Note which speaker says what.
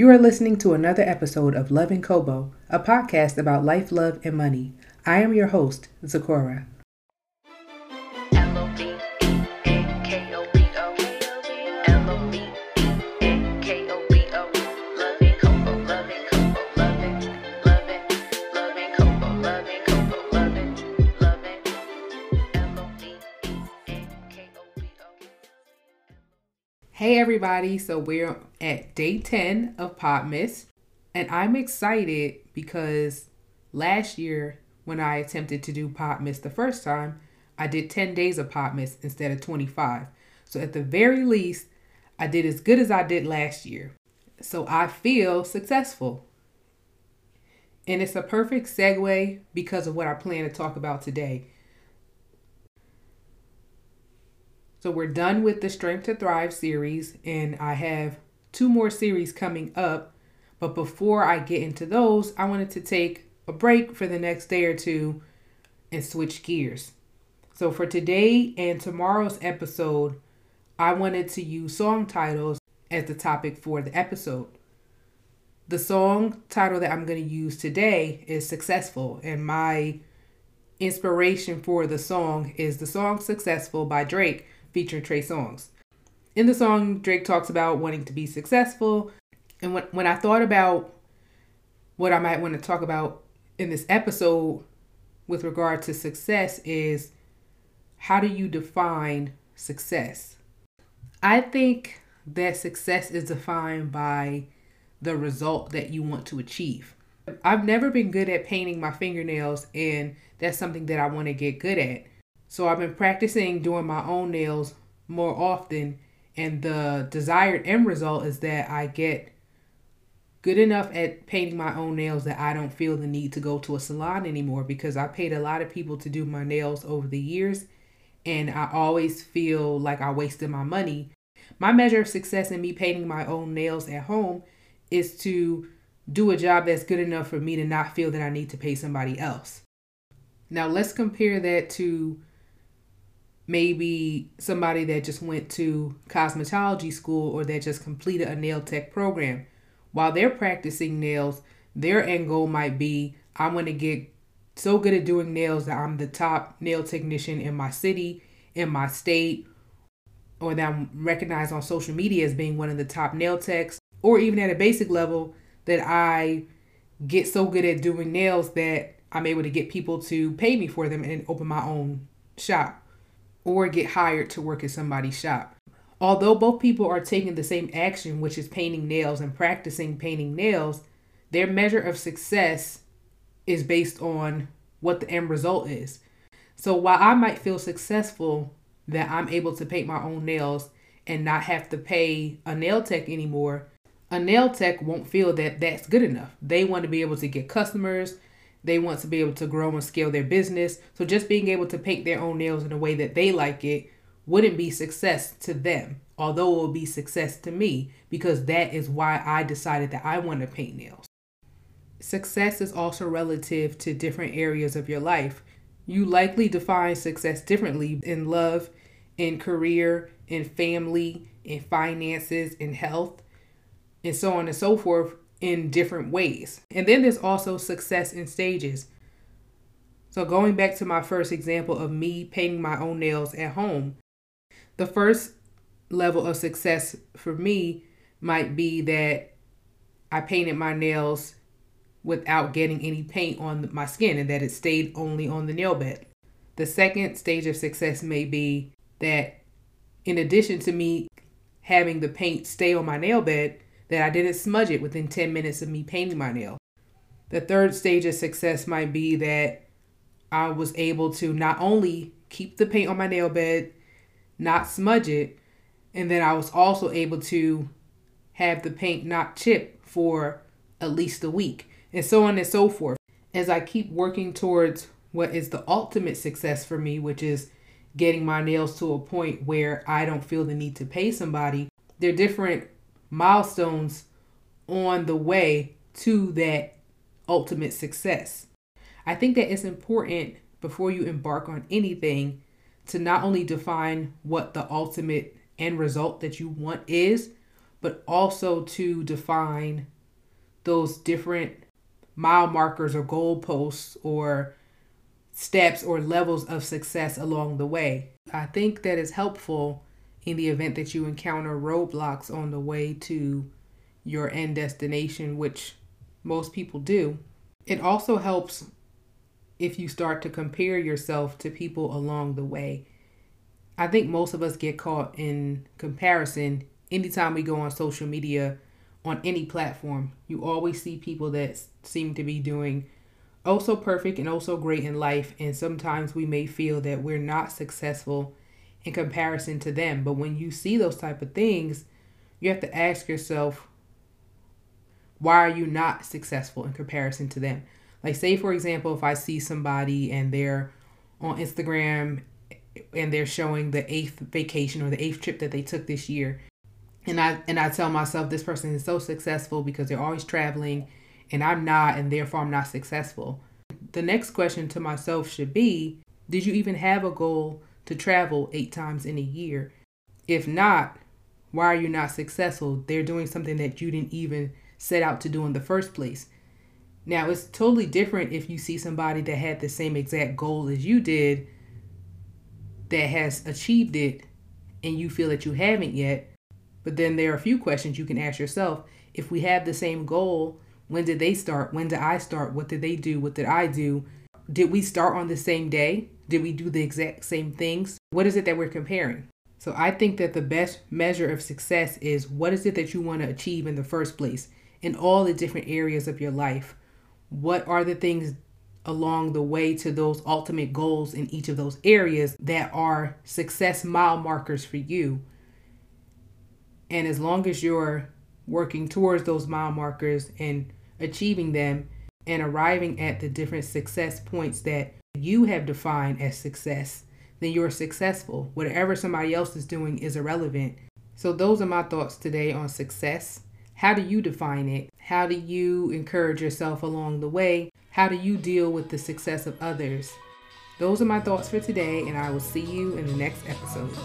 Speaker 1: You are listening to another episode of Love and Kobo, a podcast about life, love, and money. I am your host, Zakora. Hey everybody, so we're at day 10 of Podmas, and I'm excited because last year when I attempted to do Podmas the first time, I did 10 days of Podmas instead of 25. So at the very least, I did as good as I did last year. So I feel successful. And it's a perfect segue because of what I plan to talk about today. So we're done with the Strength to Thrive series, and I have two more series coming up. But before I get into those, I wanted to take a break for the next day or two and switch gears. So for today and tomorrow's episode, I wanted to use song titles as the topic for the episode. The song title that I'm going to use today is Successful, and my inspiration for the song is the song Successful by Drake featuring Trey Songz. In the song, Drake talks about wanting to be successful. And when, when I thought about what I might want to talk about in this episode with regard to success, is how do you define success? I think that success is defined by the result that you want to achieve. I've never been good at painting my fingernails, and that's something that I want to get good at. So I've been practicing doing my own nails more often, and the desired end result is that I get good enough at painting my own nails that I don't feel the need to go to a salon anymore because I paid a lot of people to do my nails over the years and I always feel like I wasted my money. My measure of success in me painting my own nails at home is to do a job that's good enough for me to not feel that I need to pay somebody else. Now let's compare that to maybe somebody that just went to cosmetology school or that just completed a nail tech program. While they're practicing nails, their end goal might be I'm going to get so good at doing nails that I'm the top nail technician in my city, in my state, or that I'm recognized on social media as being one of the top nail techs, or even at a basic level that I get so good at doing nails that I'm able to get people to pay me for them and open my own shop or get hired to work at somebody's shop. Although both people are taking the same action, which is painting nails and practicing painting nails, their measure of success is based on what the end result is. So while I might feel successful that I'm able to paint my own nails and not have to pay a nail tech anymore, a nail tech won't feel that that's good enough. They want to be able to get customers, they want to be able to grow and scale their business. So just being able to paint their own nails in a way that they like it wouldn't be success to them, although it would be success to me because that is why I decided that I want to paint nails. Success is also relative to different areas of your life. You likely define success differently in love, in career, in family, in finances, in health, and so on and so forth in different ways. And then there's also success in stages. So, going back to my first example of me painting my own nails at home, the first level of success for me might be that I painted my nails without getting any paint on my skin and that it stayed only on the nail bed. The second stage of success may be that in addition to me having the paint stay on my nail bed, that I didn't smudge it within 10 minutes of me painting my nail. The third stage of success might be that I was able to not only keep the paint on my nail bed, not smudge it, and then I was also able to have the paint not chip for at least a week, and so on and so forth. As I keep working towards what is the ultimate success for me, which is getting my nails to a point where I don't feel the need to pay somebody, there are different milestones on the way to that ultimate success. I think that it's important before you embark on anything to not only define what the ultimate end result that you want is, but also to define those different mile markers or goalposts or steps or levels of success along the way. I think that is helpful in the event that you encounter roadblocks on the way to your end destination, which most people do. It also helps if you start to compare yourself to people along the way. I think most of us get caught in comparison anytime we go on social media on any platform. You always see people that seem to be doing oh also perfect and oh also great in life, and sometimes we may feel that we're not successful in comparison to them. But when you see those type of things, you have to ask yourself, why are you not successful in comparison to them? Like, say, for example, if I see somebody and they're on Instagram and they're showing the eighth vacation or the eighth trip that they took this year, and I and I tell myself this person is so successful because they're always traveling, and I'm not, and therefore I'm not successful. The next question to myself should be, did you even have a goal to travel eight times in a year? If not, why are you not successful? They're doing something that you didn't even set out to do in the first place. Now, it's totally different if you see somebody that had the same exact goal as you did that has achieved it and you feel that you haven't yet. But then there are a few questions you can ask yourself. If we have the same goal, when did they start? When did I start? What did they do? What did I do? Did we start on the same day? Did we do the exact same things? What is it that we're comparing? So I think that the best measure of success is what is it that you want to achieve in the first place? in all the different areas of your life. What are the things along the way to those ultimate goals in each of those areas that are success mile markers for you? And as long as you're working towards those mile markers and achieving them and arriving at the different success points that you have defined as success, then you're successful. Whatever somebody else is doing is irrelevant. So, those are my thoughts today on success. How do you define it? How do you encourage yourself along the way? How do you deal with the success of others? Those are my thoughts for today, and I will see you in the next episode.